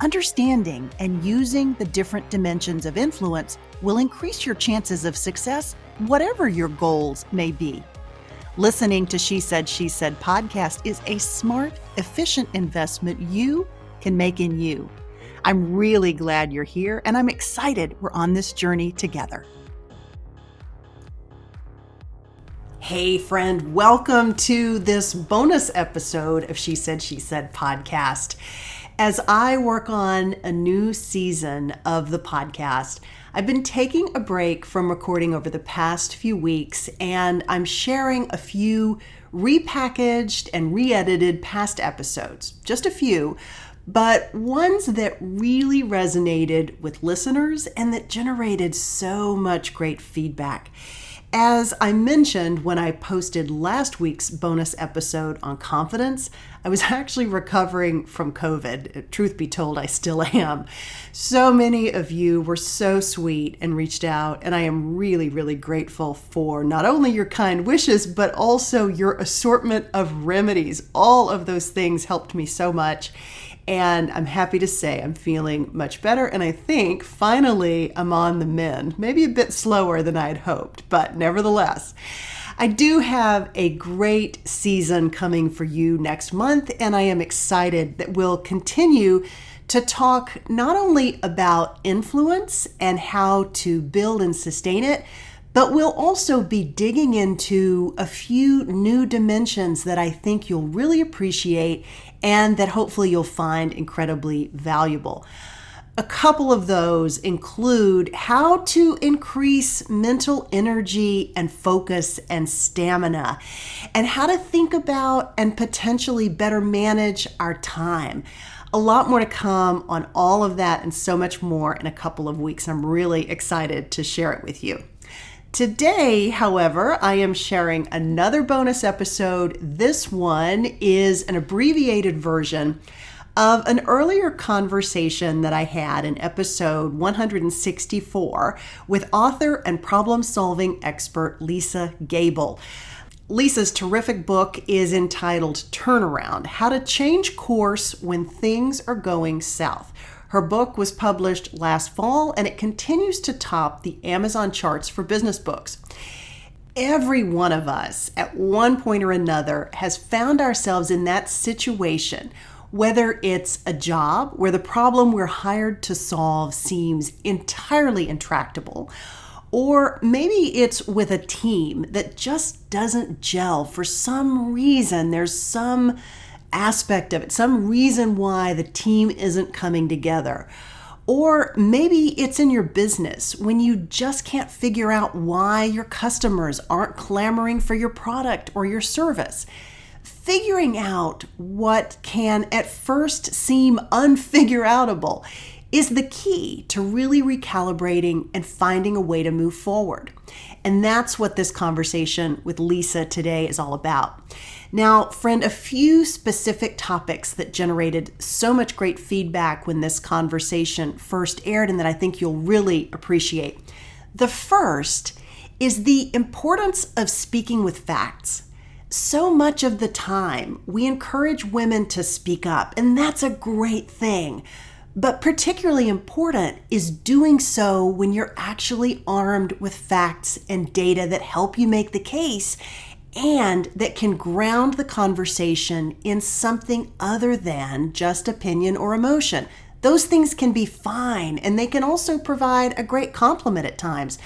understanding and using the different dimensions of influence will increase your chances of success, whatever your goals may be. Listening to She Said, She Said podcast is a smart, efficient investment you can make in you. I'm really glad you're here, and I'm excited we're on this journey together. Hey, friend, welcome to this bonus episode of She Said, She Said podcast. As I work on a new season of the podcast, I've been taking a break from recording over the past few weeks, and I'm sharing a few repackaged and re edited past episodes, just a few, but ones that really resonated with listeners and that generated so much great feedback. As I mentioned when I posted last week's bonus episode on confidence, I was actually recovering from COVID. Truth be told, I still am. So many of you were so sweet and reached out, and I am really, really grateful for not only your kind wishes, but also your assortment of remedies. All of those things helped me so much. And I'm happy to say I'm feeling much better. And I think finally I'm on the mend. Maybe a bit slower than I'd hoped, but nevertheless. I do have a great season coming for you next month, and I am excited that we'll continue to talk not only about influence and how to build and sustain it, but we'll also be digging into a few new dimensions that I think you'll really appreciate and that hopefully you'll find incredibly valuable. A couple of those include how to increase mental energy and focus and stamina, and how to think about and potentially better manage our time. A lot more to come on all of that and so much more in a couple of weeks. I'm really excited to share it with you. Today, however, I am sharing another bonus episode. This one is an abbreviated version of an earlier conversation that I had in episode 164 with author and problem solving expert Lisa Gable. Lisa's terrific book is entitled Turnaround How to Change Course When Things Are Going South. Her book was published last fall and it continues to top the Amazon charts for business books. Every one of us, at one point or another, has found ourselves in that situation, whether it's a job where the problem we're hired to solve seems entirely intractable, or maybe it's with a team that just doesn't gel for some reason. There's some aspect of it, some reason why the team isn't coming together. Or maybe it's in your business when you just can't figure out why your customers aren't clamoring for your product or your service. Figuring out what can at first seem unfigureoutable is the key to really recalibrating and finding a way to move forward. And that's what this conversation with Lisa today is all about. Now, friend, a few specific topics that generated so much great feedback when this conversation first aired and that I think you'll really appreciate. The first is the importance of speaking with facts. So much of the time, we encourage women to speak up, and that's a great thing. But particularly important is doing so when you're actually armed with facts and data that help you make the case and that can ground the conversation in something other than just opinion or emotion. Those things can be fine and they can also provide a great complement at times.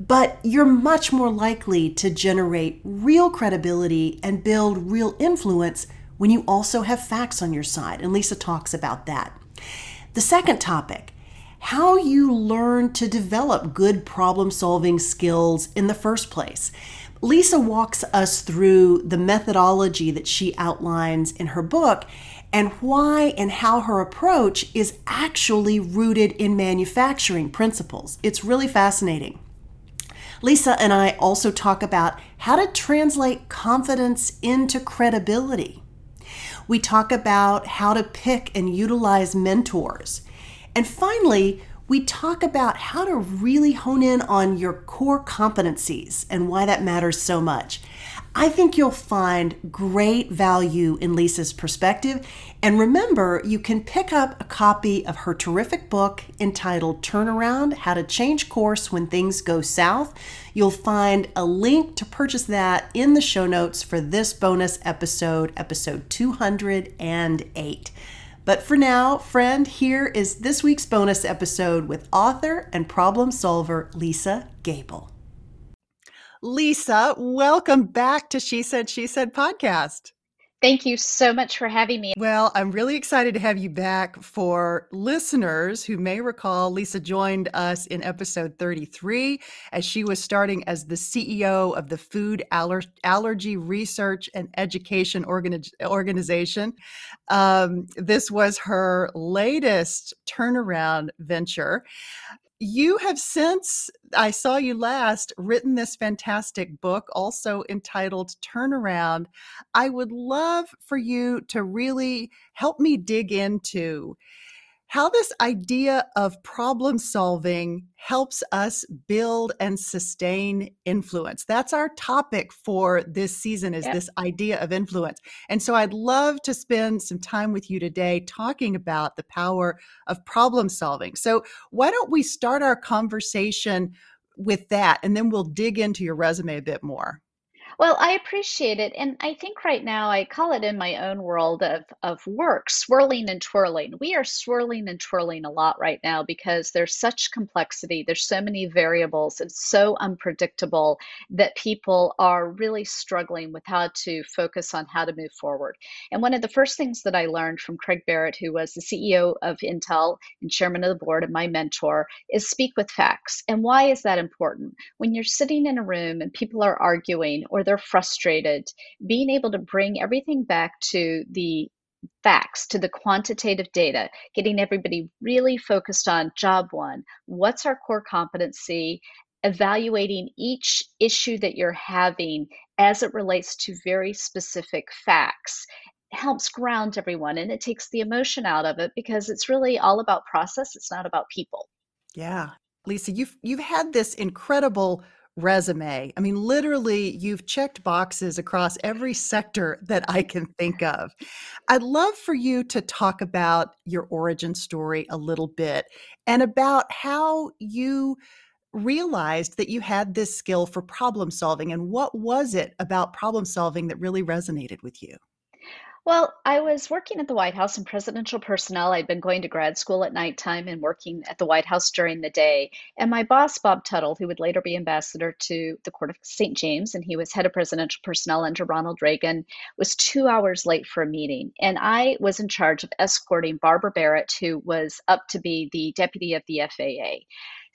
but you're much more likely to generate real credibility and build real influence when you also have facts on your side. And Lisa talks about that. The second topic how you learn to develop good problem solving skills in the first place. Lisa walks us through the methodology that she outlines in her book and why and how her approach is actually rooted in manufacturing principles. It's really fascinating. Lisa and I also talk about how to translate confidence into credibility. We talk about how to pick and utilize mentors. And finally, we talk about how to really hone in on your core competencies and why that matters so much. I think you'll find great value in Lisa's perspective. And remember, you can pick up a copy of her terrific book entitled Turnaround How to Change Course When Things Go South. You'll find a link to purchase that in the show notes for this bonus episode, episode 208. But for now, friend, here is this week's bonus episode with author and problem solver Lisa Gable. Lisa, welcome back to She Said, She Said podcast. Thank you so much for having me. Well, I'm really excited to have you back. For listeners who may recall, Lisa joined us in episode 33 as she was starting as the CEO of the Food Aller- Allergy Research and Education Organi- Organization. Um, this was her latest turnaround venture you have since I saw you last written this fantastic book, also entitled Turnaround. I would love for you to really help me dig into how this idea of problem solving helps us build and sustain influence. That's our topic for this season is this idea of influence. And so i'd love to spend some time with you today talking about the power of problem solving. So why don't we start our conversation with that and then we'll dig into your resume a bit more well, I appreciate it. And I think right now I call it in my own world of, of work, swirling and twirling. We are swirling and twirling a lot right now because there's such complexity. There's so many variables. It's so unpredictable that people are really struggling with how to focus on how to move forward. And one of the first things that I learned from Craig Barrett, who was the CEO of Intel and chairman of the board and my mentor, is speak with facts. And why is that important? When you're sitting in a room and people are arguing or they're frustrated, being able to bring everything back to the facts, to the quantitative data, getting everybody really focused on job one. What's our core competency? Evaluating each issue that you're having as it relates to very specific facts helps ground everyone and it takes the emotion out of it because it's really all about process it's not about people yeah lisa you've you've had this incredible resume. I mean, literally, you've checked boxes across every sector that I can think of. I'd love for you to talk about your origin story a little bit and about how you realized that you had this skill for problem solving and what was it about problem solving that really resonated with you? Well, I was working at the White House in presidential personnel. I'd been going to grad school at nighttime and working at the White House during the day. And my boss, Bob Tuttle, who would later be ambassador to the Court of St. James, and he was head of presidential personnel under Ronald Reagan, was two hours late for a meeting. And I was in charge of escorting Barbara Barrett, who was up to be the deputy of the FAA.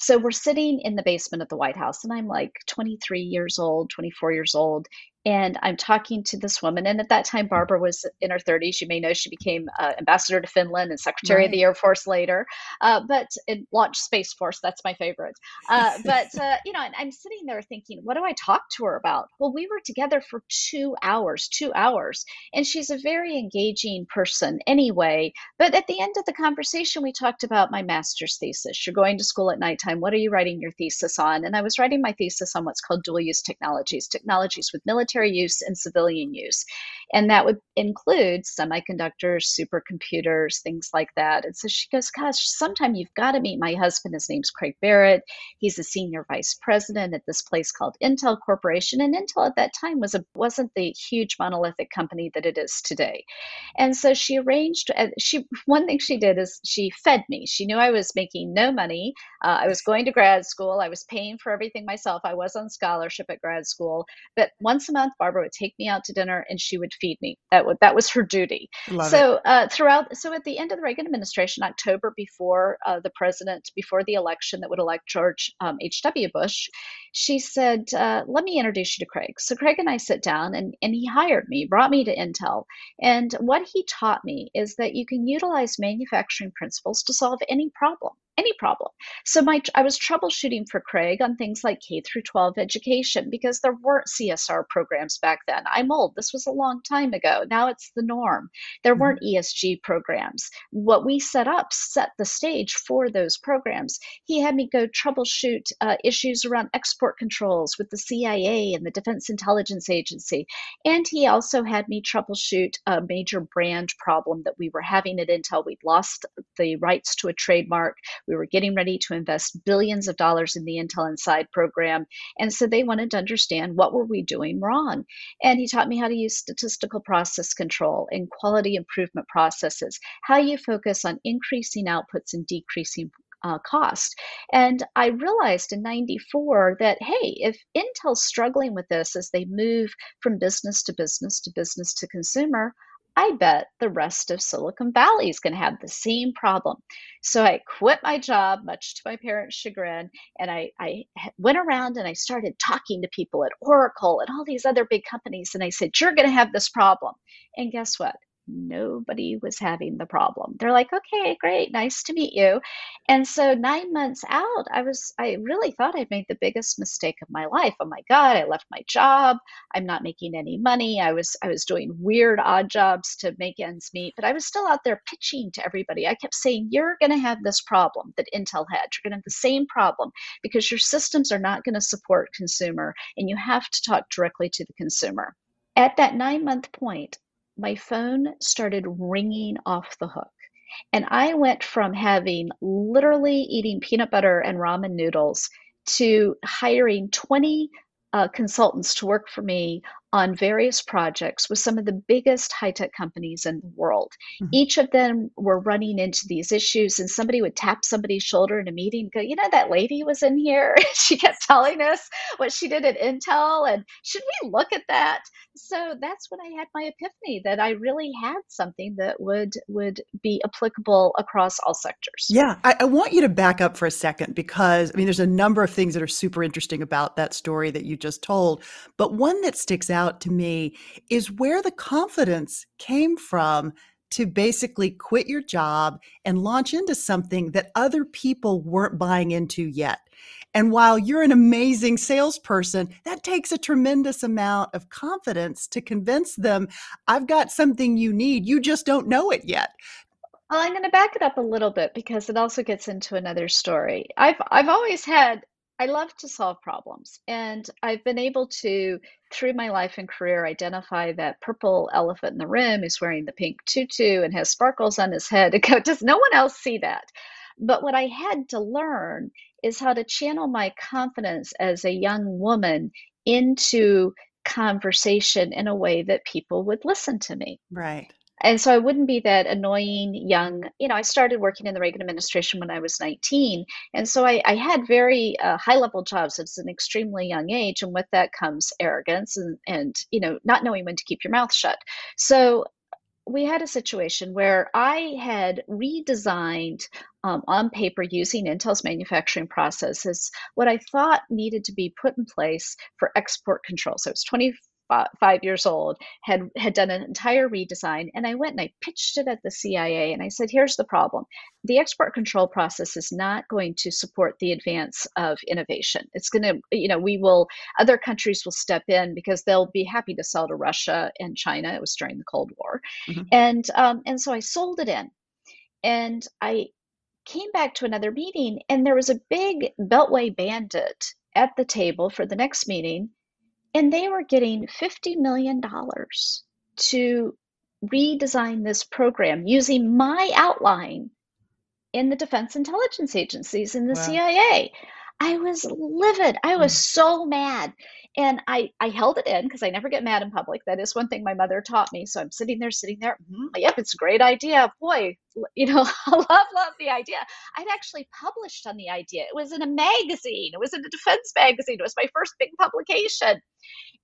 So we're sitting in the basement of the White House, and I'm like 23 years old, 24 years old, and I'm talking to this woman. And at that time, Barbara was in her 30s. You may know she became uh, ambassador to Finland and secretary right. of the Air Force later, uh, but it launched Space Force. That's my favorite. Uh, but, uh, you know, I'm sitting there thinking, what do I talk to her about? Well, we were together for two hours, two hours. And she's a very engaging person anyway. But at the end of the conversation, we talked about my master's thesis. You're going to school at nighttime. What are you writing your thesis on? And I was writing my thesis on what's called dual use technologies, technologies with military use and civilian use. And that would include semiconductors, supercomputers, things like that. And so she goes, Gosh, sometime you've got to meet my husband. His name's Craig Barrett. He's a senior vice president at this place called Intel Corporation. And Intel at that time was a wasn't the huge monolithic company that it is today. And so she arranged she one thing she did is she fed me. She knew I was making no money. Uh, I was going to grad school. I was paying for everything myself. I was on scholarship at grad school. But once a month, Barbara would take me out to dinner and she would feed me. That, would, that was her duty. Love so uh, throughout, so at the end of the Reagan administration, October before uh, the president, before the election that would elect George um, H.W. Bush, she said, uh, Let me introduce you to Craig. So Craig and I sit down and, and he hired me, brought me to Intel. And what he taught me is that you can utilize manufacturing principles to solve any problem any problem. So my I was troubleshooting for Craig on things like K through 12 education because there weren't CSR programs back then. I'm old. This was a long time ago. Now it's the norm. There weren't mm-hmm. ESG programs. What we set up set the stage for those programs. He had me go troubleshoot uh, issues around export controls with the CIA and the Defense Intelligence Agency. And he also had me troubleshoot a major brand problem that we were having at Intel. We'd lost the rights to a trademark we were getting ready to invest billions of dollars in the Intel Inside program. And so they wanted to understand what were we doing wrong. And he taught me how to use statistical process control and quality improvement processes, how you focus on increasing outputs and decreasing uh, cost. And I realized in 94 that, hey, if Intel's struggling with this as they move from business to business to business to consumer, I bet the rest of Silicon Valley is going to have the same problem. So I quit my job, much to my parents' chagrin, and I, I went around and I started talking to people at Oracle and all these other big companies. And I said, You're going to have this problem. And guess what? Nobody was having the problem. They're like, okay, great, nice to meet you. And so nine months out, I was, I really thought I'd made the biggest mistake of my life. Oh my God, I left my job. I'm not making any money. I was, I was doing weird odd jobs to make ends meet, but I was still out there pitching to everybody. I kept saying, you're going to have this problem that Intel had. You're going to have the same problem because your systems are not going to support consumer and you have to talk directly to the consumer. At that nine month point, my phone started ringing off the hook. And I went from having literally eating peanut butter and ramen noodles to hiring 20 uh, consultants to work for me on various projects with some of the biggest high tech companies in the world. Mm-hmm. Each of them were running into these issues, and somebody would tap somebody's shoulder in a meeting go, You know, that lady was in here. she kept telling us what she did at Intel, and should we look at that? So that's when I had my epiphany that I really had something that would would be applicable across all sectors. Yeah, I, I want you to back up for a second because I mean, there's a number of things that are super interesting about that story that you just told, but one that sticks out out to me is where the confidence came from to basically quit your job and launch into something that other people weren't buying into yet. And while you're an amazing salesperson, that takes a tremendous amount of confidence to convince them, I've got something you need. You just don't know it yet. Well, I'm going to back it up a little bit because it also gets into another story. I've I've always had I love to solve problems. And I've been able to, through my life and career, identify that purple elephant in the room who's wearing the pink tutu and has sparkles on his head. does no one else see that? But what I had to learn is how to channel my confidence as a young woman into conversation in a way that people would listen to me. Right and so I wouldn't be that annoying young. You know, I started working in the Reagan administration when I was 19, and so I, I had very uh, high level jobs at an extremely young age, and with that comes arrogance and and you know not knowing when to keep your mouth shut. So we had a situation where I had redesigned um, on paper using Intel's manufacturing processes what I thought needed to be put in place for export control. So it was 20 five years old, had had done an entire redesign, and I went and I pitched it at the CIA, and I said, "Here's the problem: the export control process is not going to support the advance of innovation. It's going to, you know, we will other countries will step in because they'll be happy to sell to Russia and China. It was during the Cold War, mm-hmm. and um, and so I sold it in, and I came back to another meeting, and there was a big Beltway bandit at the table for the next meeting and they were getting $50 million to redesign this program using my outline in the defense intelligence agencies in the wow. CIA. I was livid. I was mm. so mad. And I, I held it in because I never get mad in public. That is one thing my mother taught me. So I'm sitting there, sitting there. Mm-hmm, yep, it's a great idea. Boy, you know, I love, love the idea. I'd actually published on the idea. It was in a magazine, it was in a defense magazine. It was my first big publication.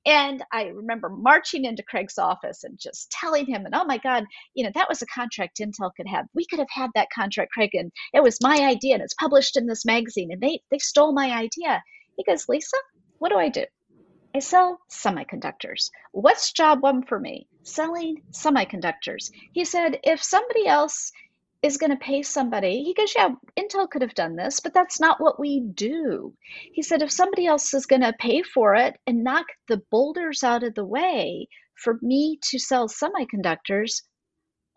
And I remember marching into Craig's office and just telling him, and oh my God, you know, that was a contract Intel could have. We could have had that contract, Craig, and it was my idea, and it's published in this magazine, and they they stole my idea. He goes, Lisa, what do I do? I sell semiconductors. What's job one for me? Selling semiconductors. He said, if somebody else is going to pay somebody. He goes, Yeah, Intel could have done this, but that's not what we do. He said, If somebody else is going to pay for it and knock the boulders out of the way for me to sell semiconductors,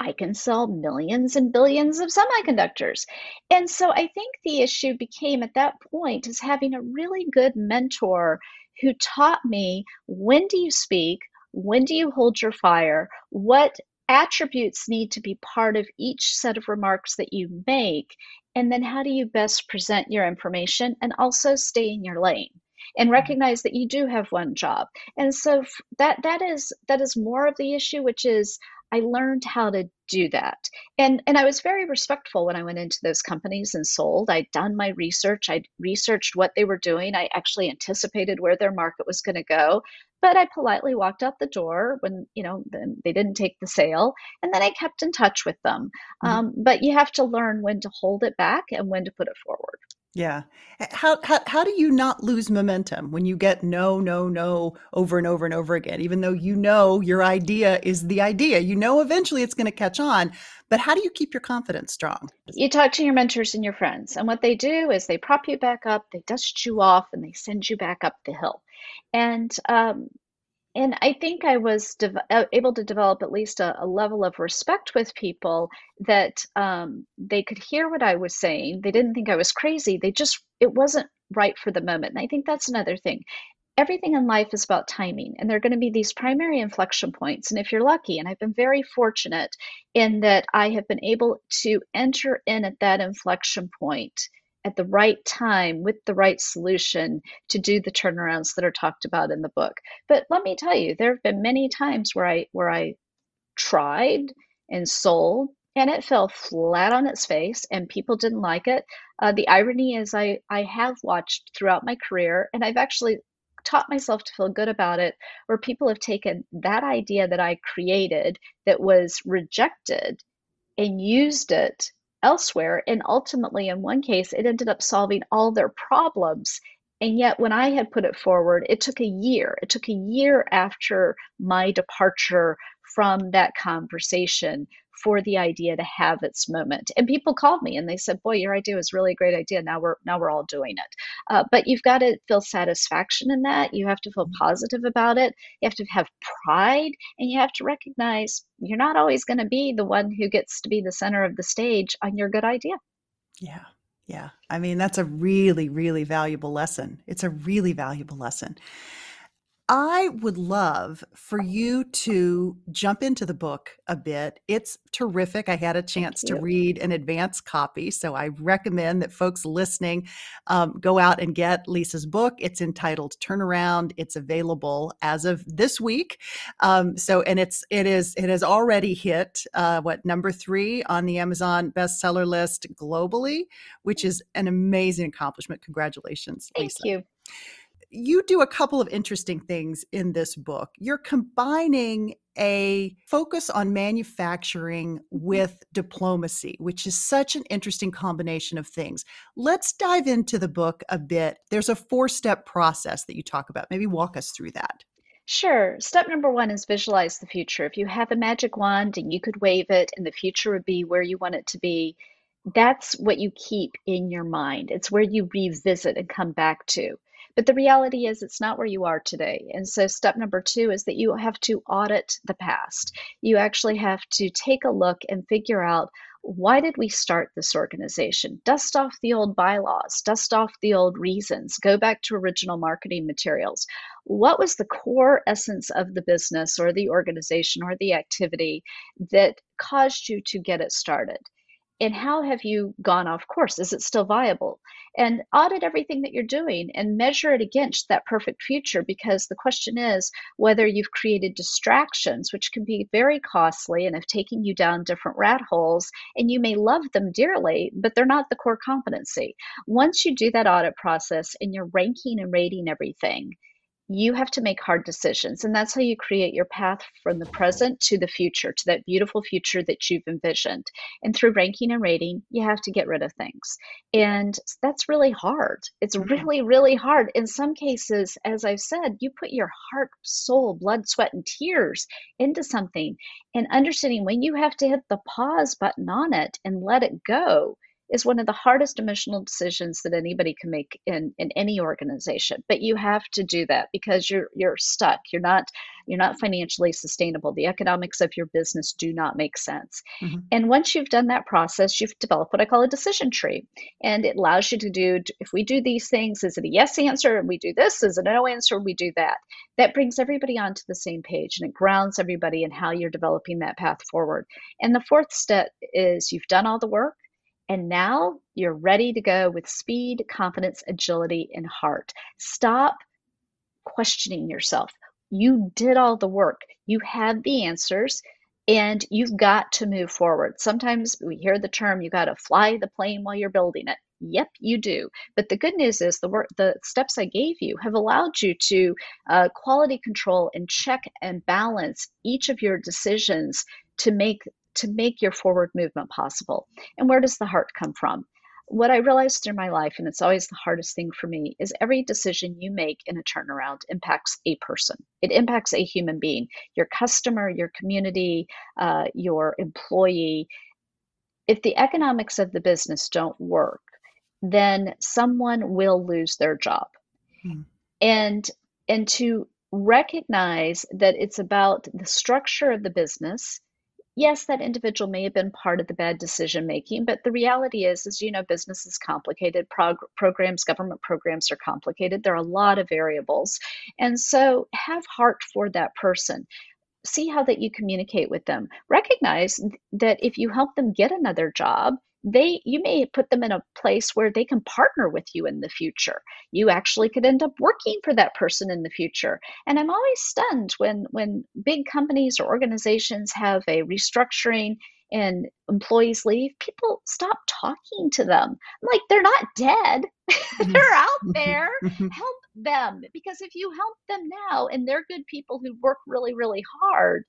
I can sell millions and billions of semiconductors. And so I think the issue became at that point is having a really good mentor who taught me when do you speak? When do you hold your fire? What attributes need to be part of each set of remarks that you make and then how do you best present your information and also stay in your lane and mm-hmm. recognize that you do have one job and so that that is that is more of the issue which is i learned how to do that and and i was very respectful when i went into those companies and sold i'd done my research i'd researched what they were doing i actually anticipated where their market was going to go but I politely walked out the door when, you know, then they didn't take the sale. And then I kept in touch with them. Mm-hmm. Um, but you have to learn when to hold it back and when to put it forward. Yeah. How, how how do you not lose momentum when you get no, no, no over and over and over again, even though you know your idea is the idea? You know eventually it's going to catch on, but how do you keep your confidence strong? You talk to your mentors and your friends, and what they do is they prop you back up, they dust you off, and they send you back up the hill. And um, and I think I was uh, able to develop at least a, a, level of respect with people that um, they could hear what I was saying. They didn't think I was crazy. They just, it wasn't right for the moment. And I think that's another thing. Everything in life is about timing, and there are going to be these primary inflection points. And if you're lucky, and I've been very fortunate in that I have been able to enter in at that inflection point at the right time with the right solution to do the turnarounds that are talked about in the book. But let me tell you, there have been many times where I where I tried and sold and it fell flat on its face and people didn't like it. Uh, the irony is I, I have watched throughout my career and I've actually taught myself to feel good about it where people have taken that idea that I created that was rejected and used it elsewhere. And ultimately, in one case, it ended up solving all their problems. And yet, when I had put it forward, it took a year. It took a year after my departure from that conversation for the idea to have its moment. And people called me and they said, "Boy, your idea was really a great idea. Now we're now we're all doing it." Uh, but you've got to feel satisfaction in that. You have to feel mm-hmm. positive about it. You have to have pride, and you have to recognize you're not always going to be the one who gets to be the center of the stage on your good idea. Yeah. Yeah. I mean, that's a really, really valuable lesson. It's a really valuable lesson. I would love for you to jump into the book a bit. It's terrific. I had a chance to read an advance copy, so I recommend that folks listening um, go out and get Lisa's book. It's entitled "Turnaround." It's available as of this week. Um, so, and it's it is it has already hit uh, what number three on the Amazon bestseller list globally, which is an amazing accomplishment. Congratulations, Thank Lisa. you you do a couple of interesting things in this book. You're combining a focus on manufacturing mm-hmm. with diplomacy, which is such an interesting combination of things. Let's dive into the book a bit. There's a four step process that you talk about. Maybe walk us through that. Sure. Step number one is visualize the future. If you have a magic wand and you could wave it and the future would be where you want it to be, that's what you keep in your mind. It's where you revisit and come back to. But the reality is, it's not where you are today. And so, step number two is that you have to audit the past. You actually have to take a look and figure out why did we start this organization? Dust off the old bylaws, dust off the old reasons, go back to original marketing materials. What was the core essence of the business or the organization or the activity that caused you to get it started? And how have you gone off course? Is it still viable? And audit everything that you're doing and measure it against that perfect future because the question is whether you've created distractions, which can be very costly and have taken you down different rat holes. And you may love them dearly, but they're not the core competency. Once you do that audit process and you're ranking and rating everything, you have to make hard decisions. And that's how you create your path from the present to the future, to that beautiful future that you've envisioned. And through ranking and rating, you have to get rid of things. And that's really hard. It's mm-hmm. really, really hard. In some cases, as I've said, you put your heart, soul, blood, sweat, and tears into something. And understanding when you have to hit the pause button on it and let it go is one of the hardest emotional decisions that anybody can make in, in any organization. But you have to do that because you're you're stuck. You're not you're not financially sustainable. The economics of your business do not make sense. Mm-hmm. And once you've done that process, you've developed what I call a decision tree. And it allows you to do if we do these things, is it a yes answer and we do this? Is it a no answer? We do that. That brings everybody onto the same page and it grounds everybody in how you're developing that path forward. And the fourth step is you've done all the work and now you're ready to go with speed, confidence, agility, and heart. Stop questioning yourself. You did all the work, you have the answers, and you've got to move forward. Sometimes we hear the term you got to fly the plane while you're building it. Yep, you do. But the good news is the work, the steps I gave you have allowed you to uh, quality control and check and balance each of your decisions to make to make your forward movement possible. And where does the heart come from? What I realized through my life, and it's always the hardest thing for me, is every decision you make in a turnaround impacts a person. It impacts a human being, your customer, your community, uh, your employee. If the economics of the business don't work, then someone will lose their job. Hmm. And and to recognize that it's about the structure of the business yes, that individual may have been part of the bad decision making, but the reality is, is you know, business is complicated. Prog- programs, government programs are complicated. There are a lot of variables, and so have heart for that person. See how that you communicate with them. Recognize that if you help them get another job, they you may put them in a place where they can partner with you in the future you actually could end up working for that person in the future and i'm always stunned when when big companies or organizations have a restructuring and employees leave people stop talking to them I'm like they're not dead mm-hmm. they're out mm-hmm. there mm-hmm. help them because if you help them now and they're good people who work really really hard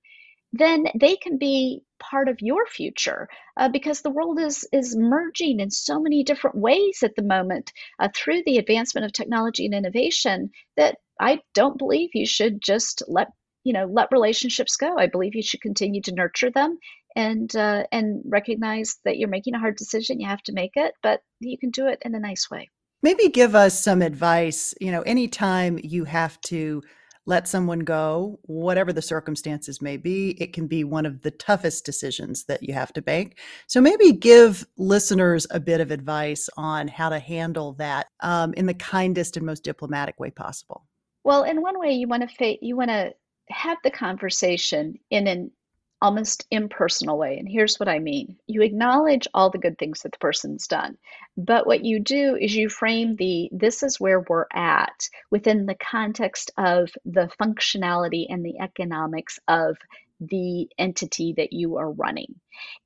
then they can be part of your future uh, because the world is is merging in so many different ways at the moment uh, through the advancement of technology and innovation that I don't believe you should just let you know let relationships go. I believe you should continue to nurture them and uh, and recognize that you're making a hard decision. You have to make it, but you can do it in a nice way. Maybe give us some advice. You know, anytime you have to let someone go, whatever the circumstances may be. It can be one of the toughest decisions that you have to make. So maybe give listeners a bit of advice on how to handle that um, in the kindest and most diplomatic way possible. Well, in one way, you want to fa- you want to have the conversation in an almost impersonal way. And here's what I mean you acknowledge all the good things that the person's done. But what you do is you frame the this is where we're at within the context of the functionality and the economics of the entity that you are running.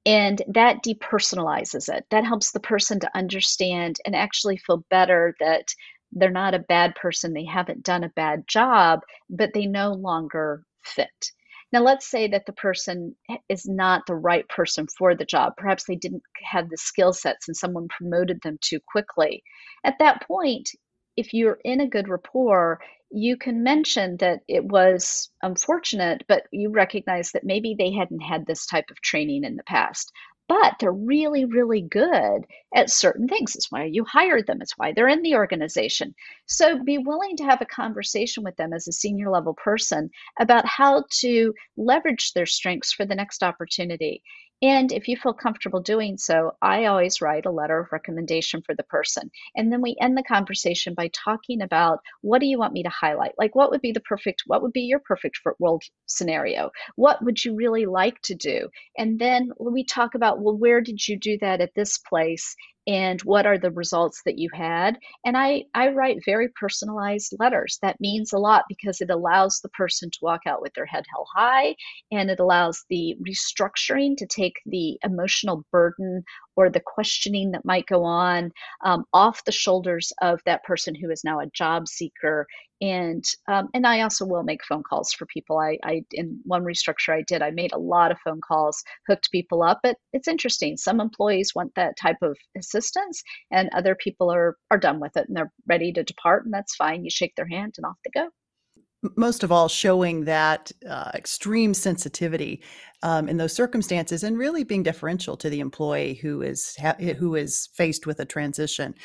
And that depersonalizes it. That helps the person to understand and actually feel better that they're not a bad person, they haven't done a bad job, but they no longer fit. Now, let's say that the person is not the right person for the job. Perhaps they didn't have the skill sets and someone promoted them too quickly. At that point, if you're in a good rapport, you can mention that it was unfortunate, but you recognize that maybe they hadn't had this type of training in the past but they're really, really good at certain things. It's why you hired them, it's why they're in the organization. So be willing to have a conversation with them as a senior level person about how to leverage their strengths for the next opportunity. And if you feel comfortable doing so, I always write a letter of recommendation for the person. And then we end the conversation by talking about what do you want me to highlight? Like, what would be the perfect, what would be your perfect world scenario? What would you really like to do? And then we talk about, well, where did you do that at this place? And what are the results that you had and i i write very personalized letters. That means a lot because it allows the person to walk out with their head held high and it allows the restructuring to take the emotional burden or the questioning that might go on um, off the shoulders of that person who is now a job seeker and um, and I also will make phone calls for people. I, I in one restructure I did, I made a lot of phone calls, hooked people up. But it's interesting. Some employees want that type of assistance, and other people are are done with it and they're ready to depart, and that's fine. You shake their hand and off they go most of all showing that uh, extreme sensitivity um, in those circumstances and really being deferential to the employee who is ha- who is faced with a transition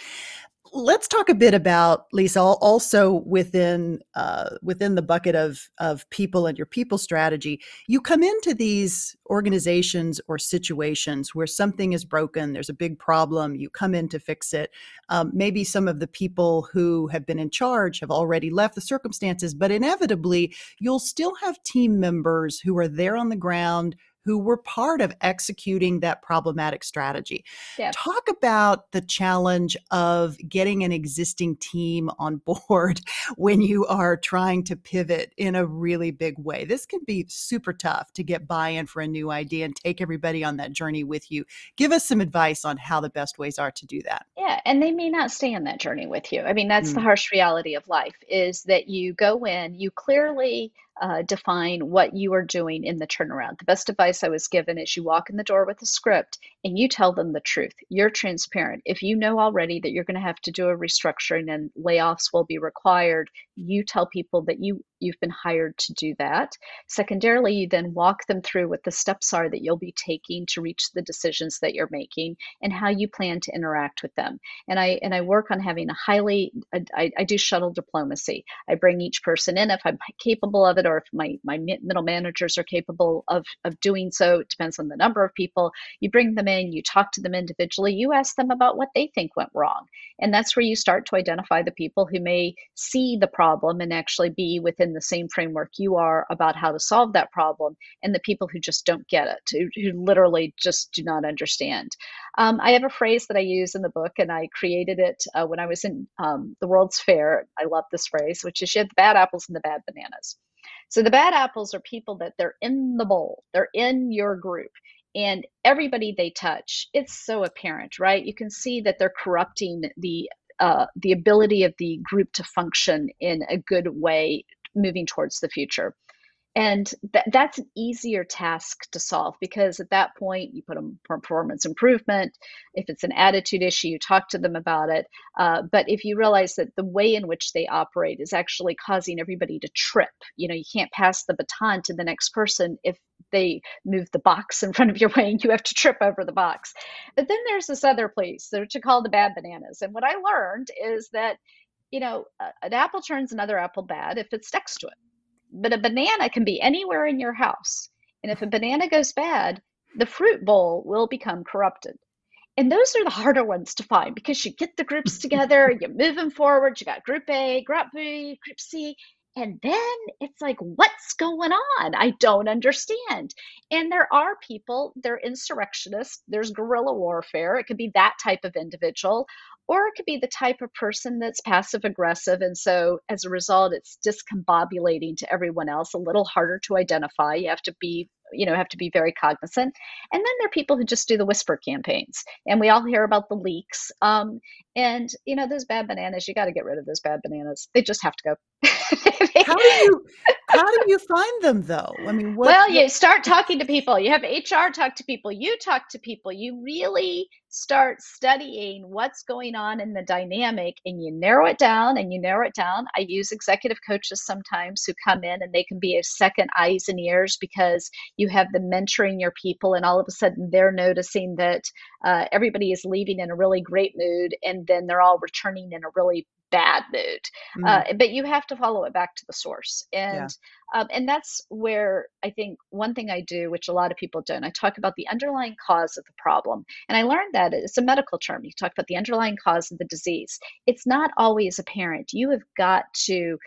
let's talk a bit about Lisa. Also within uh, within the bucket of of people and your people strategy, you come into these organizations or situations where something is broken. There's a big problem. You come in to fix it. Um, maybe some of the people who have been in charge have already left the circumstances, but inevitably, you'll still have team members who are there on the ground who were part of executing that problematic strategy. Talk about the challenge of getting an existing team on board when you are trying to pivot in a really big way. This can be super tough to get buy in for a new idea and take everybody on that journey with you. Give us some advice on how the best ways are to do that. Yeah, and they may not stay on that journey with you. I mean, that's mm. the harsh reality of life is that you go in, you clearly uh, define what you are doing in the turnaround. The best advice I was given is you walk in the door with a script and you tell them the truth. You're transparent. If you know already that you're going to have to do a restructuring and layoffs will be required, you tell people that you you've been hired to do that. Secondarily, you then walk them through what the steps are that you'll be taking to reach the decisions that you're making and how you plan to interact with them. And I and I work on having a highly I, I do shuttle diplomacy. I bring each person in if I'm capable of it or if my my middle managers are capable of of doing so. It depends on the number of people. You bring them in, you talk to them individually, you ask them about what they think went wrong. And that's where you start to identify the people who may see the problem and actually be within the same framework you are about how to solve that problem, and the people who just don't get it, who, who literally just do not understand. Um, I have a phrase that I use in the book, and I created it uh, when I was in um, the World's Fair. I love this phrase, which is you have the bad apples and the bad bananas. So the bad apples are people that they're in the bowl, they're in your group, and everybody they touch, it's so apparent, right? You can see that they're corrupting the uh, the ability of the group to function in a good way moving towards the future. And th- that's an easier task to solve because at that point you put a performance improvement. If it's an attitude issue, you talk to them about it. Uh, but if you realize that the way in which they operate is actually causing everybody to trip, you know, you can't pass the baton to the next person if they move the box in front of your way and you have to trip over the box. But then there's this other place, which are called the bad bananas. And what I learned is that you know, uh, an apple turns another apple bad if it's next to it. But a banana can be anywhere in your house. And if a banana goes bad, the fruit bowl will become corrupted. And those are the harder ones to find because you get the groups together, you move them forward, you got group A, group B, group C, and then it's like, what's going on? I don't understand. And there are people, they're insurrectionists, there's guerrilla warfare. It could be that type of individual or it could be the type of person that's passive aggressive. And so as a result, it's discombobulating to everyone else, a little harder to identify. You have to be you know have to be very cognizant. And then there are people who just do the whisper campaigns and we all hear about the leaks. Um, and you know those bad bananas you got to get rid of those bad bananas. They just have to go. How do you how do you find them though? I mean what, well you start talking to people. You have hr talk to people. You talk to people. You really start studying what's going on in the dynamic and you narrow it down and you narrow it down. I use executive coaches sometimes who come in and they can be a second eyes and ears because you have them mentoring your people and all of a sudden they're noticing that uh, everybody is leaving in a really great mood and then they're all returning in a really bad mood. Mm. Uh, but you have to follow it back to the source. And yeah. um, and that's where I think one thing I do, which a lot of people don't, I talk about the underlying cause of the problem. And I learned that it's a medical term. You talk about the underlying cause of the disease. It's not always apparent. You have got to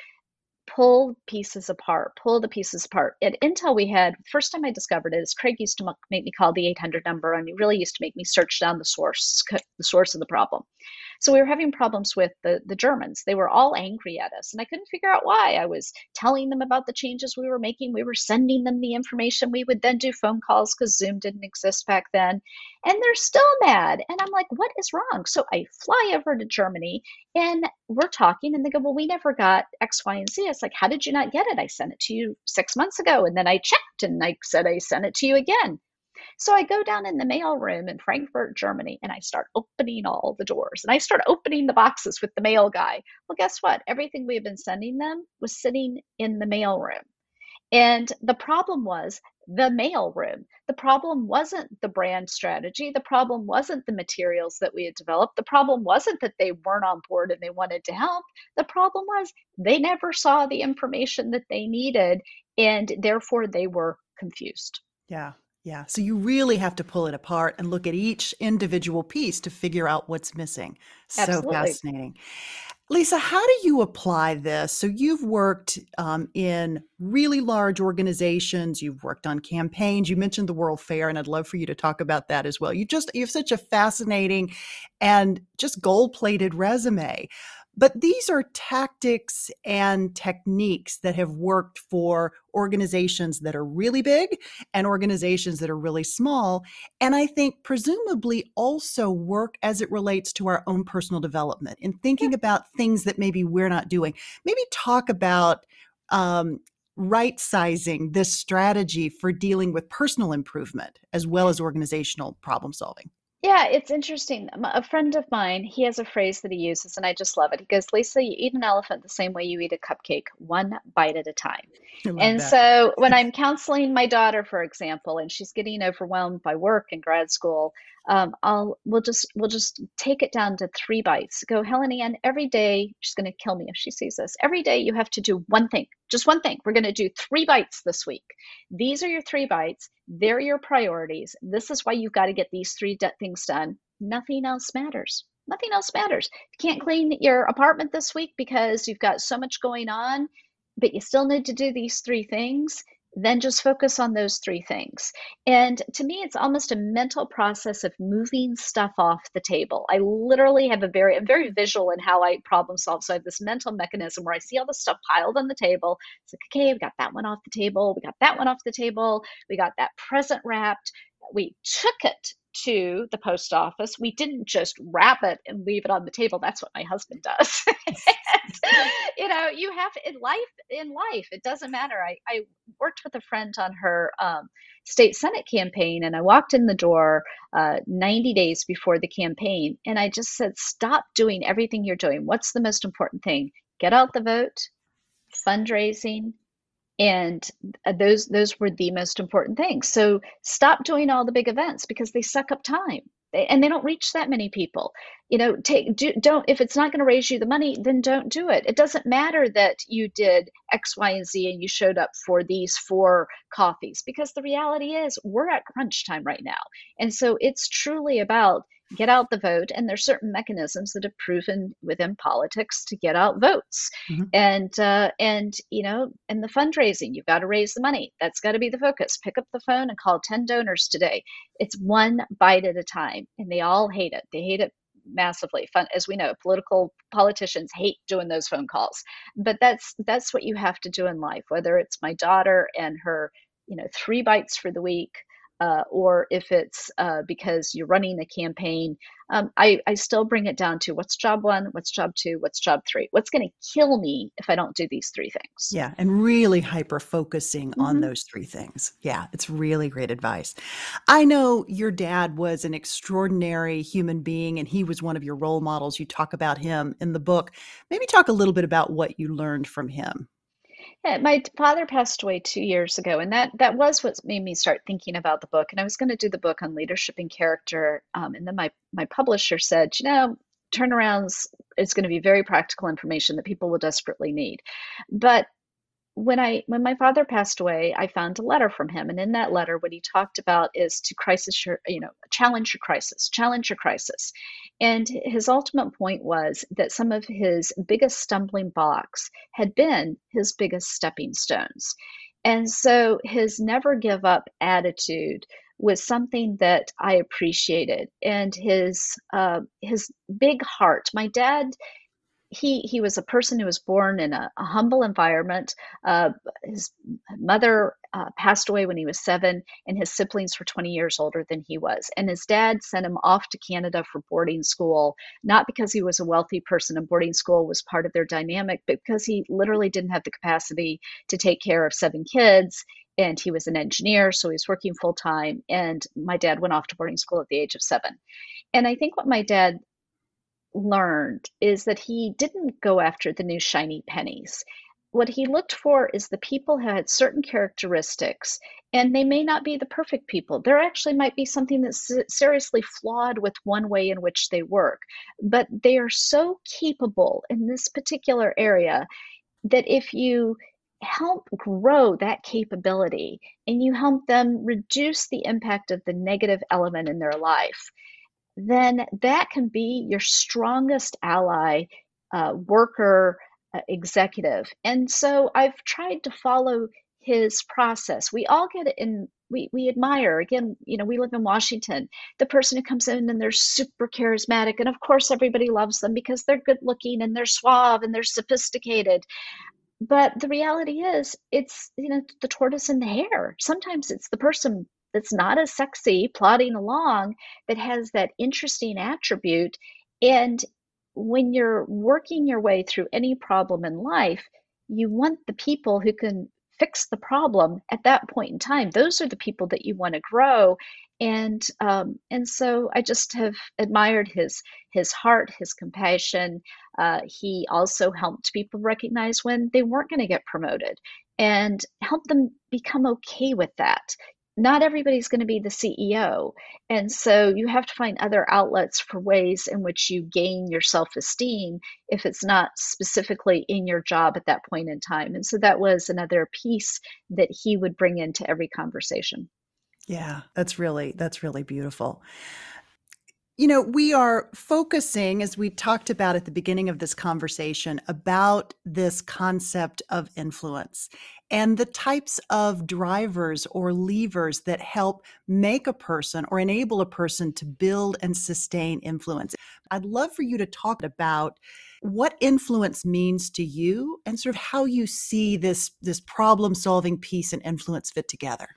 pull pieces apart, pull the pieces apart. At Intel, we had first time I discovered it is Craig used to make me call the 800 number, and he really used to make me search down the source, the source of the problem. So we were having problems with the, the Germans. They were all angry at us, and I couldn't figure out why. I was telling them about the changes we were making. We were sending them the information. We would then do phone calls because Zoom didn't exist back then. And they're still mad. And I'm like, what is wrong? So I fly over to Germany and we're talking, and they go, well, we never got X, Y, and Z. It's like, how did you not get it? I sent it to you six months ago. And then I checked and I said I sent it to you again. So I go down in the mail room in Frankfurt, Germany, and I start opening all the doors and I start opening the boxes with the mail guy. Well, guess what? Everything we had been sending them was sitting in the mail room. And the problem was the mail room. The problem wasn't the brand strategy. The problem wasn't the materials that we had developed. The problem wasn't that they weren't on board and they wanted to help. The problem was they never saw the information that they needed and therefore they were confused. Yeah. Yeah. So you really have to pull it apart and look at each individual piece to figure out what's missing. So fascinating. Lisa, how do you apply this? So you've worked um, in really large organizations. You've worked on campaigns. You mentioned the World Fair, and I'd love for you to talk about that as well. You just you have such a fascinating and just gold-plated resume. But these are tactics and techniques that have worked for organizations that are really big and organizations that are really small. And I think presumably also work as it relates to our own personal development in thinking about things that maybe we're not doing. Maybe talk about um, right sizing this strategy for dealing with personal improvement as well as organizational problem solving. Yeah, it's interesting. A friend of mine, he has a phrase that he uses, and I just love it. He goes, Lisa, you eat an elephant the same way you eat a cupcake, one bite at a time. And that. so when I'm counseling my daughter, for example, and she's getting overwhelmed by work and grad school, um, I'll we'll just we'll just take it down to three bites. Go, Helen Ann, every day she's gonna kill me if she sees this. Every day you have to do one thing, just one thing. We're gonna do three bites this week. These are your three bites. They're your priorities. This is why you've got to get these three de- things done. Nothing else matters. Nothing else matters. You can't clean your apartment this week because you've got so much going on, but you still need to do these three things then just focus on those three things. And to me, it's almost a mental process of moving stuff off the table. I literally have a very, I'm very visual in how I problem solve. So I have this mental mechanism where I see all the stuff piled on the table. It's like, okay, we got that one off the table. We got that one off the table. We got that present wrapped. We took it to the post office. We didn't just wrap it and leave it on the table. That's what my husband does. and, you know, you have in life, in life, it doesn't matter. I, I worked with a friend on her um, state senate campaign, and I walked in the door uh, 90 days before the campaign, and I just said, "Stop doing everything you're doing. What's the most important thing? Get out the vote, fundraising, and uh, those those were the most important things. So stop doing all the big events because they suck up time. And they don't reach that many people. You know take do, don't if it's not going to raise you the money then don't do it. It doesn't matter that you did x y and z and you showed up for these four coffees because the reality is we're at crunch time right now. And so it's truly about get out the vote and there's certain mechanisms that have proven within politics to get out votes. Mm-hmm. and uh, and you know and the fundraising you've got to raise the money. That's got to be the focus. Pick up the phone and call 10 donors today. It's one bite at a time and they all hate it. They hate it massively. Fun as we know political politicians hate doing those phone calls. But that's that's what you have to do in life whether it's my daughter and her you know three bites for the week uh, or if it's uh, because you're running a campaign, um, I, I still bring it down to what's job one, what's job two, what's job three, what's going to kill me if I don't do these three things. Yeah, and really hyper focusing mm-hmm. on those three things. Yeah, it's really great advice. I know your dad was an extraordinary human being and he was one of your role models. You talk about him in the book. Maybe talk a little bit about what you learned from him. My father passed away two years ago, and that that was what made me start thinking about the book. And I was going to do the book on leadership and character, um, and then my my publisher said, you know, turnarounds is going to be very practical information that people will desperately need. But when I when my father passed away, I found a letter from him, and in that letter, what he talked about is to crisis your, you know, challenge your crisis, challenge your crisis, and his ultimate point was that some of his biggest stumbling blocks had been his biggest stepping stones, and so his never give up attitude was something that I appreciated, and his uh, his big heart. My dad he he was a person who was born in a, a humble environment. Uh, his mother uh, passed away when he was seven, and his siblings were 20 years older than he was. And his dad sent him off to Canada for boarding school, not because he was a wealthy person and boarding school was part of their dynamic, but because he literally didn't have the capacity to take care of seven kids. And he was an engineer, so he was working full time. And my dad went off to boarding school at the age of seven. And I think what my dad learned is that he didn't go after the new shiny pennies. What he looked for is the people who had certain characteristics, and they may not be the perfect people. There actually might be something that's seriously flawed with one way in which they work, but they are so capable in this particular area that if you help grow that capability and you help them reduce the impact of the negative element in their life, then that can be your strongest ally, uh, worker, uh, executive. And so I've tried to follow his process. We all get in. We, we admire again you know we live in washington the person who comes in and they're super charismatic and of course everybody loves them because they're good looking and they're suave and they're sophisticated but the reality is it's you know the tortoise and the hare sometimes it's the person that's not as sexy plodding along that has that interesting attribute. And when you're working your way through any problem in life, you want the people who can fix the problem at that point in time. Those are the people that you want to grow. And um, and so I just have admired his his heart, his compassion. Uh, he also helped people recognize when they weren't going to get promoted and help them become okay with that not everybody's going to be the CEO. And so you have to find other outlets for ways in which you gain your self esteem if it's not specifically in your job at that point in time. And so that was another piece that he would bring into every conversation. Yeah, that's really that's really beautiful. You know, we are focusing, as we talked about at the beginning of this conversation, about this concept of influence and the types of drivers or levers that help make a person or enable a person to build and sustain influence. I'd love for you to talk about what influence means to you and sort of how you see this this problem solving piece and influence fit together.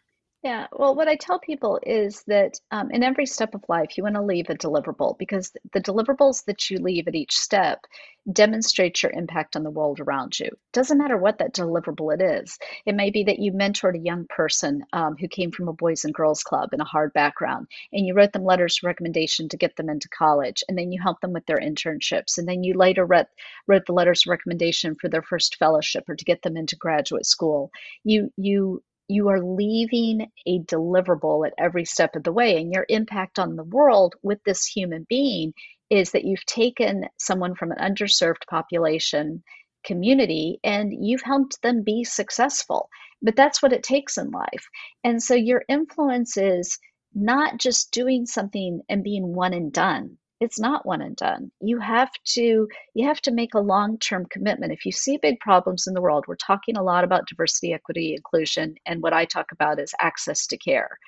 Yeah, well, what I tell people is that um, in every step of life, you want to leave a deliverable because the deliverables that you leave at each step demonstrate your impact on the world around you. Doesn't matter what that deliverable it is. It may be that you mentored a young person um, who came from a boys and girls club in a hard background, and you wrote them letters of recommendation to get them into college, and then you helped them with their internships, and then you later wrote, wrote the letters of recommendation for their first fellowship or to get them into graduate school. You you you are leaving a deliverable at every step of the way. And your impact on the world with this human being is that you've taken someone from an underserved population community and you've helped them be successful. But that's what it takes in life. And so your influence is not just doing something and being one and done it's not one and done. You have to you have to make a long-term commitment. If you see big problems in the world we're talking a lot about diversity equity inclusion and what i talk about is access to care.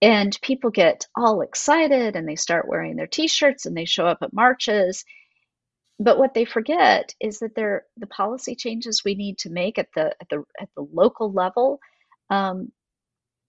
And people get all excited and they start wearing their t-shirts and they show up at marches. But what they forget is that they're the policy changes we need to make at the at the at the local level um,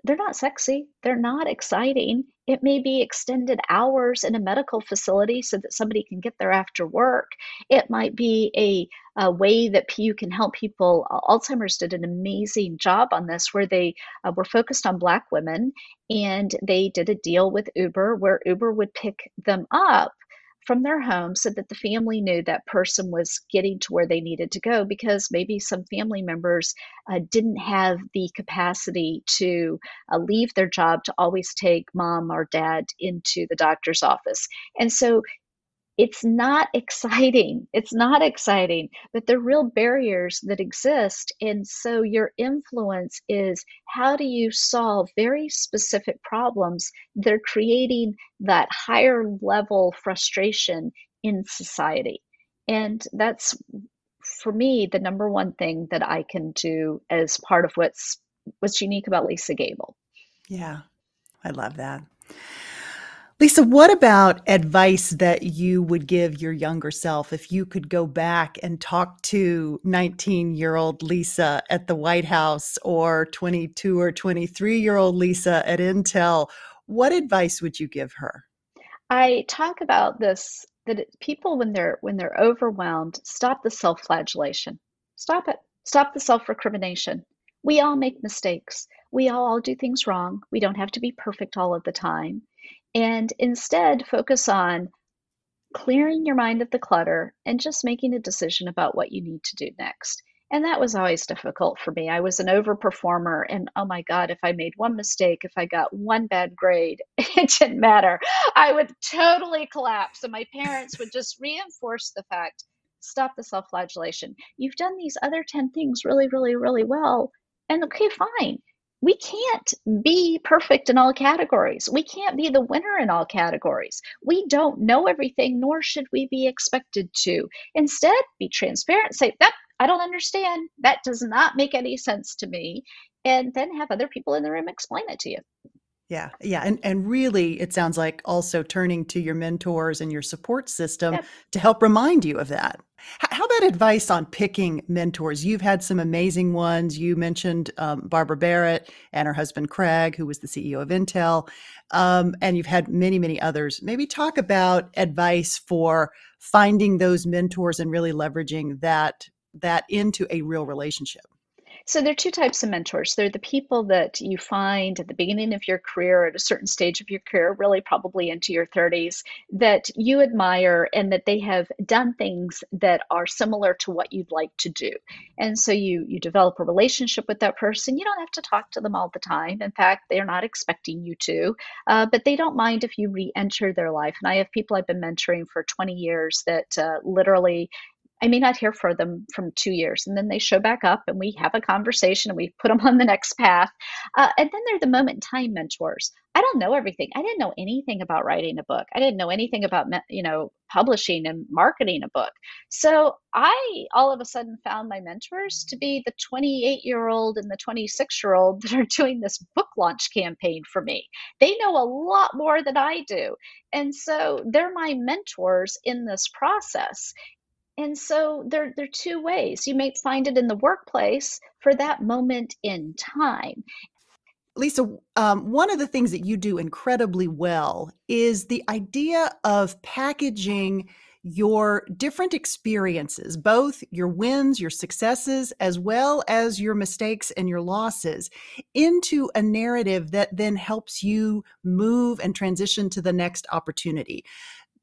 they're not sexy, they're not exciting. It may be extended hours in a medical facility so that somebody can get there after work. It might be a, a way that PU can help people. Alzheimer's did an amazing job on this where they uh, were focused on Black women and they did a deal with Uber where Uber would pick them up from their home so that the family knew that person was getting to where they needed to go because maybe some family members uh, didn't have the capacity to uh, leave their job to always take mom or dad into the doctor's office. And so it's not exciting. It's not exciting, but they're real barriers that exist. And so your influence is how do you solve very specific problems that are creating that higher level frustration in society? And that's for me the number one thing that I can do as part of what's what's unique about Lisa Gable. Yeah. I love that. Lisa, what about advice that you would give your younger self if you could go back and talk to 19 year old Lisa at the White House or 22 or 23 year old Lisa at Intel? What advice would you give her? I talk about this that people when they're when they're overwhelmed, stop the self-flagellation. Stop it. Stop the self-recrimination. We all make mistakes. We all do things wrong. We don't have to be perfect all of the time and instead focus on clearing your mind of the clutter and just making a decision about what you need to do next. And that was always difficult for me. I was an overperformer, and oh my God, if I made one mistake, if I got one bad grade, it didn't matter. I would totally collapse, and my parents would just reinforce the fact stop the self flagellation. You've done these other 10 things really, really, really well. And okay, fine we can't be perfect in all categories. We can't be the winner in all categories. We don't know everything, nor should we be expected to. Instead, be transparent, say, that I don't understand. That does not make any sense to me. And then have other people in the room explain it to you. Yeah, yeah, and and really, it sounds like also turning to your mentors and your support system yep. to help remind you of that. How about advice on picking mentors? You've had some amazing ones. You mentioned um, Barbara Barrett and her husband Craig, who was the CEO of Intel, um, and you've had many, many others. Maybe talk about advice for finding those mentors and really leveraging that that into a real relationship. So there are two types of mentors. They're the people that you find at the beginning of your career, at a certain stage of your career, really probably into your 30s, that you admire and that they have done things that are similar to what you'd like to do. And so you you develop a relationship with that person. You don't have to talk to them all the time. In fact, they're not expecting you to, uh, but they don't mind if you re-enter their life. And I have people I've been mentoring for 20 years that uh, literally I may not hear from them from two years. And then they show back up and we have a conversation and we put them on the next path. Uh, and then they're the moment in time mentors. I don't know everything. I didn't know anything about writing a book. I didn't know anything about, you know, publishing and marketing a book. So I all of a sudden found my mentors to be the 28 year old and the 26 year old that are doing this book launch campaign for me. They know a lot more than I do. And so they're my mentors in this process. And so there, there are two ways. You may find it in the workplace for that moment in time. Lisa, um, one of the things that you do incredibly well is the idea of packaging your different experiences, both your wins, your successes, as well as your mistakes and your losses, into a narrative that then helps you move and transition to the next opportunity.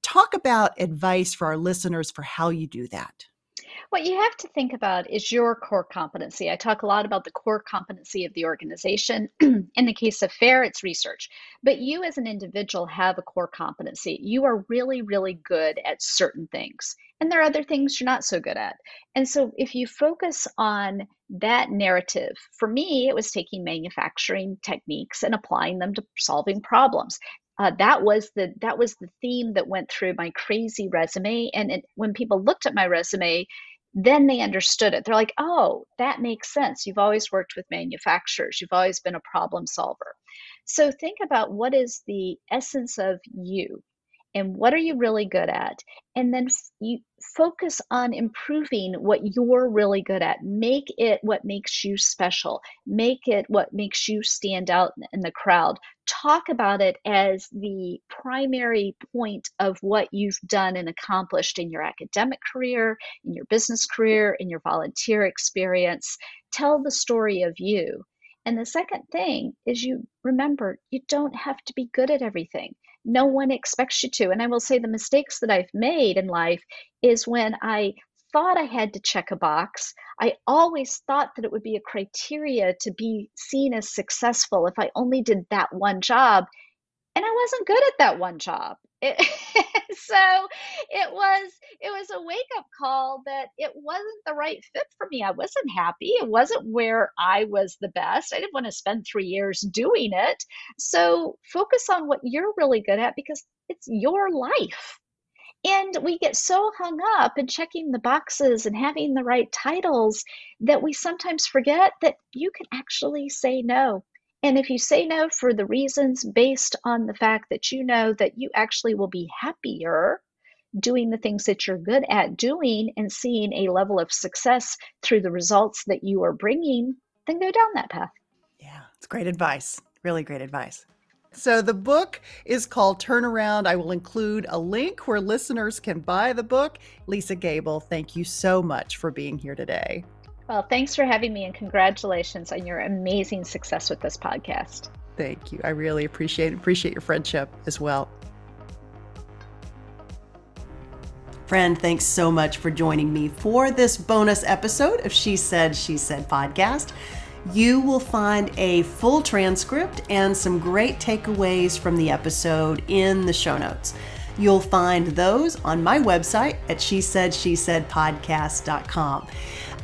Talk about advice for our listeners for how you do that. What you have to think about is your core competency. I talk a lot about the core competency of the organization. In the case of FARE, it's research. But you as an individual have a core competency. You are really, really good at certain things. And there are other things you're not so good at. And so if you focus on that narrative, for me, it was taking manufacturing techniques and applying them to solving problems uh, that was the that was the theme that went through my crazy resume and it, when people looked at my resume then they understood it. They're like oh that makes sense. You've always worked with manufacturers. You've always been a problem solver. So think about what is the essence of you and what are you really good at? And then you focus on improving what you're really good at. Make it what makes you special. Make it what makes you stand out in the crowd. Talk about it as the primary point of what you've done and accomplished in your academic career in your business career in your volunteer experience. Tell the story of you. And the second thing is you remember you don't have to be good at everything no one expects you to. And I will say the mistakes that I've made in life is when I thought I had to check a box. I always thought that it would be a criteria to be seen as successful if I only did that one job. And I wasn't good at that one job. It, so it was it was a wake up call that it wasn't the right fit for me. I wasn't happy. It wasn't where I was the best. I didn't want to spend 3 years doing it. So focus on what you're really good at because it's your life. And we get so hung up in checking the boxes and having the right titles that we sometimes forget that you can actually say no. And if you say no for the reasons based on the fact that you know that you actually will be happier doing the things that you're good at doing and seeing a level of success through the results that you are bringing, then go down that path. Yeah, it's great advice. Really great advice. So the book is called Turnaround. I will include a link where listeners can buy the book. Lisa Gable, thank you so much for being here today. Well, thanks for having me and congratulations on your amazing success with this podcast. Thank you. I really appreciate appreciate your friendship as well. Friend, thanks so much for joining me for this bonus episode of She Said, She Said podcast. You will find a full transcript and some great takeaways from the episode in the show notes. You'll find those on my website at she said she said podcast.com.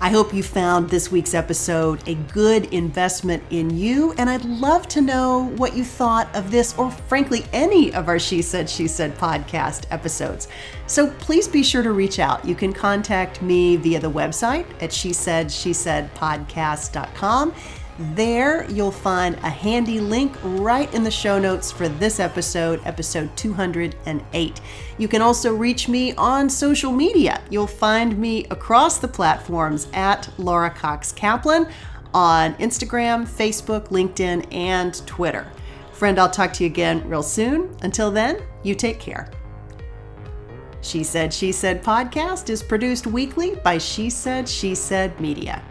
I hope you found this week's episode a good investment in you, and I'd love to know what you thought of this or, frankly, any of our She Said, She Said podcast episodes. So please be sure to reach out. You can contact me via the website at she said, she said podcast.com there, you'll find a handy link right in the show notes for this episode, episode 208. You can also reach me on social media. You'll find me across the platforms at Laura Cox Kaplan on Instagram, Facebook, LinkedIn, and Twitter. Friend, I'll talk to you again real soon. Until then, you take care. She Said, She Said podcast is produced weekly by She Said, She Said Media.